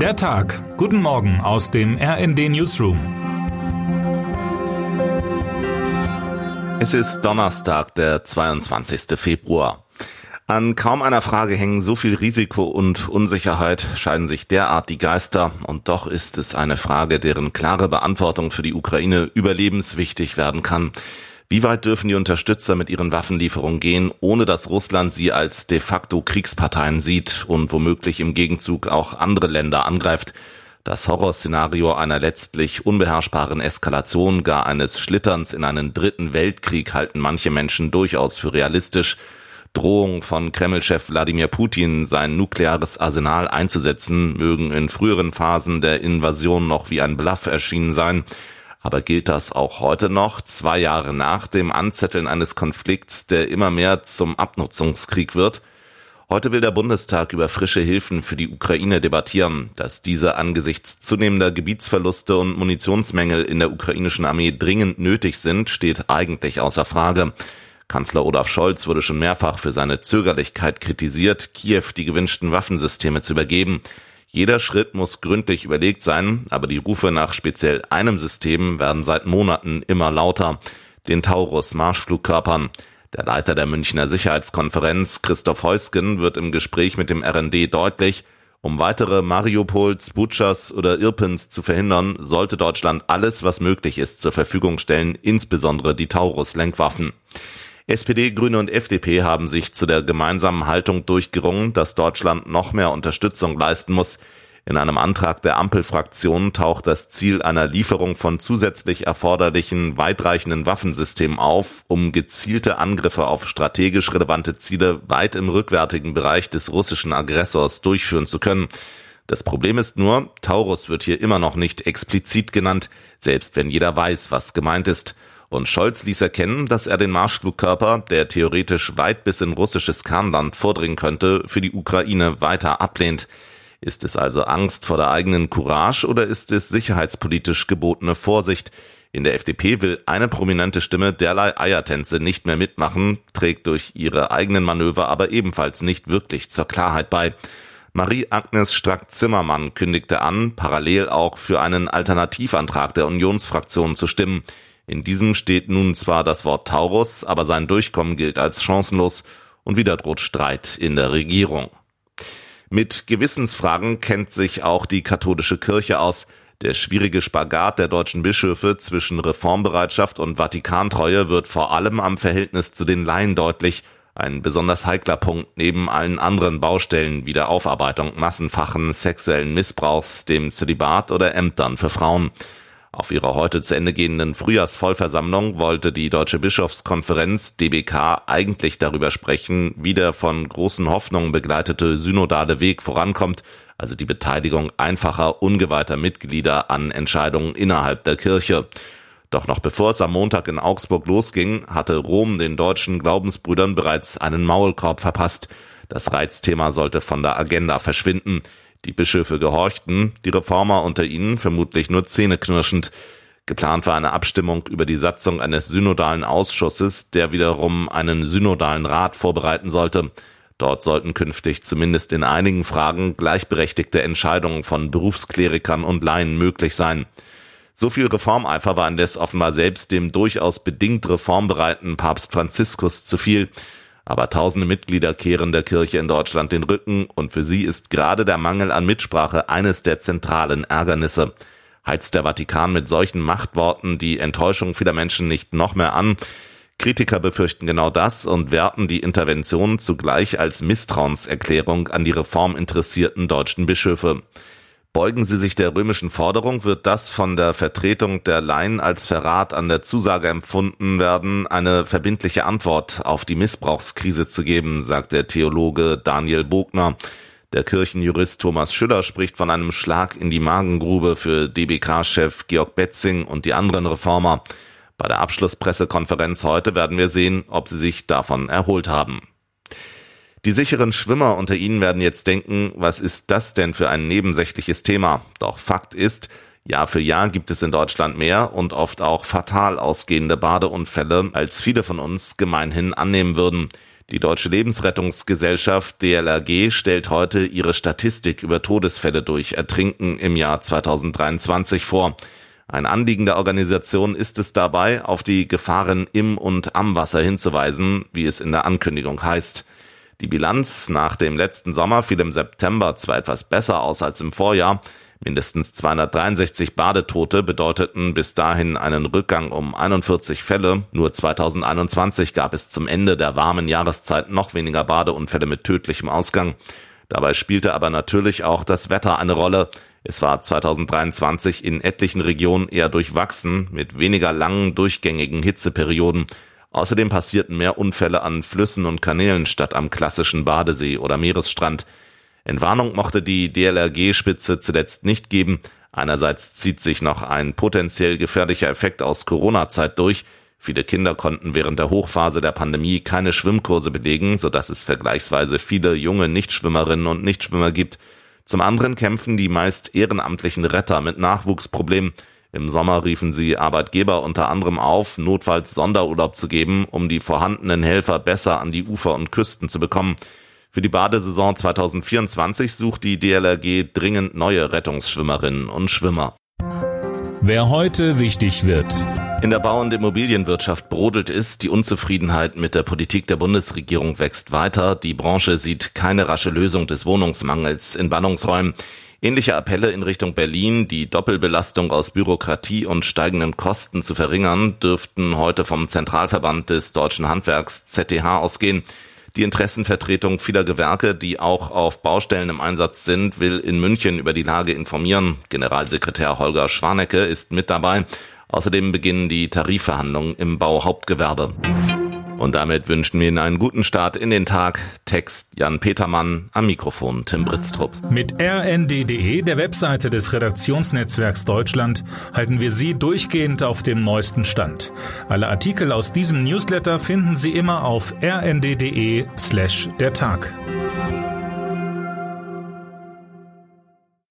Der Tag. Guten Morgen aus dem RND Newsroom. Es ist Donnerstag, der 22. Februar. An kaum einer Frage hängen so viel Risiko und Unsicherheit, scheiden sich derart die Geister, und doch ist es eine Frage, deren klare Beantwortung für die Ukraine überlebenswichtig werden kann. Wie weit dürfen die Unterstützer mit ihren Waffenlieferungen gehen, ohne dass Russland sie als de facto Kriegsparteien sieht und womöglich im Gegenzug auch andere Länder angreift? Das Horrorszenario einer letztlich unbeherrschbaren Eskalation, gar eines Schlitterns in einen dritten Weltkrieg halten manche Menschen durchaus für realistisch. Drohung von Kreml-Chef Wladimir Putin, sein nukleares Arsenal einzusetzen, mögen in früheren Phasen der Invasion noch wie ein Bluff erschienen sein. Aber gilt das auch heute noch, zwei Jahre nach dem Anzetteln eines Konflikts, der immer mehr zum Abnutzungskrieg wird? Heute will der Bundestag über frische Hilfen für die Ukraine debattieren. Dass diese angesichts zunehmender Gebietsverluste und Munitionsmängel in der ukrainischen Armee dringend nötig sind, steht eigentlich außer Frage. Kanzler Olaf Scholz wurde schon mehrfach für seine Zögerlichkeit kritisiert, Kiew die gewünschten Waffensysteme zu übergeben. Jeder Schritt muss gründlich überlegt sein, aber die Rufe nach speziell einem System werden seit Monaten immer lauter, den Taurus Marschflugkörpern. Der Leiter der Münchner Sicherheitskonferenz, Christoph Heusgen, wird im Gespräch mit dem RND deutlich, um weitere Mariupols, Butchers oder Irpens zu verhindern, sollte Deutschland alles, was möglich ist, zur Verfügung stellen, insbesondere die Taurus-Lenkwaffen. SPD, Grüne und FDP haben sich zu der gemeinsamen Haltung durchgerungen, dass Deutschland noch mehr Unterstützung leisten muss. In einem Antrag der Ampelfraktion taucht das Ziel einer Lieferung von zusätzlich erforderlichen weitreichenden Waffensystemen auf, um gezielte Angriffe auf strategisch relevante Ziele weit im rückwärtigen Bereich des russischen Aggressors durchführen zu können. Das Problem ist nur, Taurus wird hier immer noch nicht explizit genannt, selbst wenn jeder weiß, was gemeint ist. Und Scholz ließ erkennen, dass er den Marschflugkörper, der theoretisch weit bis in russisches Kernland vordringen könnte, für die Ukraine weiter ablehnt. Ist es also Angst vor der eigenen Courage oder ist es sicherheitspolitisch gebotene Vorsicht? In der FDP will eine prominente Stimme derlei Eiertänze nicht mehr mitmachen, trägt durch ihre eigenen Manöver aber ebenfalls nicht wirklich zur Klarheit bei. Marie-Agnes Strack-Zimmermann kündigte an, parallel auch für einen Alternativantrag der Unionsfraktion zu stimmen. In diesem steht nun zwar das Wort Taurus, aber sein Durchkommen gilt als chancenlos und wieder droht Streit in der Regierung. Mit Gewissensfragen kennt sich auch die katholische Kirche aus. Der schwierige Spagat der deutschen Bischöfe zwischen Reformbereitschaft und Vatikantreue wird vor allem am Verhältnis zu den Laien deutlich. Ein besonders heikler Punkt neben allen anderen Baustellen wie der Aufarbeitung massenfachen sexuellen Missbrauchs, dem Zölibat oder Ämtern für Frauen. Auf ihrer heute zu Ende gehenden Frühjahrsvollversammlung wollte die Deutsche Bischofskonferenz DBK eigentlich darüber sprechen, wie der von großen Hoffnungen begleitete synodale Weg vorankommt, also die Beteiligung einfacher, ungeweihter Mitglieder an Entscheidungen innerhalb der Kirche. Doch noch bevor es am Montag in Augsburg losging, hatte Rom den deutschen Glaubensbrüdern bereits einen Maulkorb verpasst. Das Reizthema sollte von der Agenda verschwinden. Die Bischöfe gehorchten, die Reformer unter ihnen vermutlich nur zähneknirschend. Geplant war eine Abstimmung über die Satzung eines synodalen Ausschusses, der wiederum einen synodalen Rat vorbereiten sollte. Dort sollten künftig zumindest in einigen Fragen gleichberechtigte Entscheidungen von Berufsklerikern und Laien möglich sein. So viel Reformeifer war indes offenbar selbst dem durchaus bedingt reformbereiten Papst Franziskus zu viel. Aber tausende Mitglieder kehren der Kirche in Deutschland den Rücken und für sie ist gerade der Mangel an Mitsprache eines der zentralen Ärgernisse. Heizt der Vatikan mit solchen Machtworten die Enttäuschung vieler Menschen nicht noch mehr an? Kritiker befürchten genau das und werten die Intervention zugleich als Misstrauenserklärung an die reforminteressierten deutschen Bischöfe. Beugen sie sich der römischen Forderung, wird das von der Vertretung der Laien als Verrat an der Zusage empfunden werden, eine verbindliche Antwort auf die Missbrauchskrise zu geben, sagt der Theologe Daniel Bogner. Der Kirchenjurist Thomas Schüller spricht von einem Schlag in die Magengrube für DBK-Chef Georg Betzing und die anderen Reformer. Bei der Abschlusspressekonferenz heute werden wir sehen, ob sie sich davon erholt haben. Die sicheren Schwimmer unter Ihnen werden jetzt denken, was ist das denn für ein nebensächliches Thema? Doch Fakt ist, Jahr für Jahr gibt es in Deutschland mehr und oft auch fatal ausgehende Badeunfälle, als viele von uns gemeinhin annehmen würden. Die Deutsche Lebensrettungsgesellschaft DLRG stellt heute ihre Statistik über Todesfälle durch Ertrinken im Jahr 2023 vor. Ein Anliegen der Organisation ist es dabei, auf die Gefahren im und am Wasser hinzuweisen, wie es in der Ankündigung heißt. Die Bilanz nach dem letzten Sommer fiel im September zwar etwas besser aus als im Vorjahr, Mindestens 263 Badetote bedeuteten bis dahin einen Rückgang um 41 Fälle. Nur 2021 gab es zum Ende der warmen Jahreszeit noch weniger Badeunfälle mit tödlichem Ausgang. Dabei spielte aber natürlich auch das Wetter eine Rolle. Es war 2023 in etlichen Regionen eher durchwachsen, mit weniger langen, durchgängigen Hitzeperioden. Außerdem passierten mehr Unfälle an Flüssen und Kanälen statt am klassischen Badesee oder Meeresstrand. Entwarnung mochte die DLRG-Spitze zuletzt nicht geben. Einerseits zieht sich noch ein potenziell gefährlicher Effekt aus Corona-Zeit durch. Viele Kinder konnten während der Hochphase der Pandemie keine Schwimmkurse belegen, sodass es vergleichsweise viele junge Nichtschwimmerinnen und Nichtschwimmer gibt. Zum anderen kämpfen die meist ehrenamtlichen Retter mit Nachwuchsproblemen. Im Sommer riefen sie Arbeitgeber unter anderem auf, notfalls Sonderurlaub zu geben, um die vorhandenen Helfer besser an die Ufer und Küsten zu bekommen. Für die Badesaison 2024 sucht die DLRG dringend neue Rettungsschwimmerinnen und Schwimmer. Wer heute wichtig wird. In der Bau- und Immobilienwirtschaft brodelt es, die Unzufriedenheit mit der Politik der Bundesregierung wächst weiter, die Branche sieht keine rasche Lösung des Wohnungsmangels in Ballungsräumen. Ähnliche Appelle in Richtung Berlin, die Doppelbelastung aus Bürokratie und steigenden Kosten zu verringern, dürften heute vom Zentralverband des deutschen Handwerks ZTH ausgehen. Die Interessenvertretung vieler Gewerke, die auch auf Baustellen im Einsatz sind, will in München über die Lage informieren. Generalsekretär Holger Schwanecke ist mit dabei. Außerdem beginnen die Tarifverhandlungen im Bauhauptgewerbe. Und damit wünschen wir Ihnen einen guten Start in den Tag. Text Jan Petermann, am Mikrofon Tim Britztrup. Mit rnd.de, der Webseite des Redaktionsnetzwerks Deutschland, halten wir Sie durchgehend auf dem neuesten Stand. Alle Artikel aus diesem Newsletter finden Sie immer auf rnd.de slash der Tag.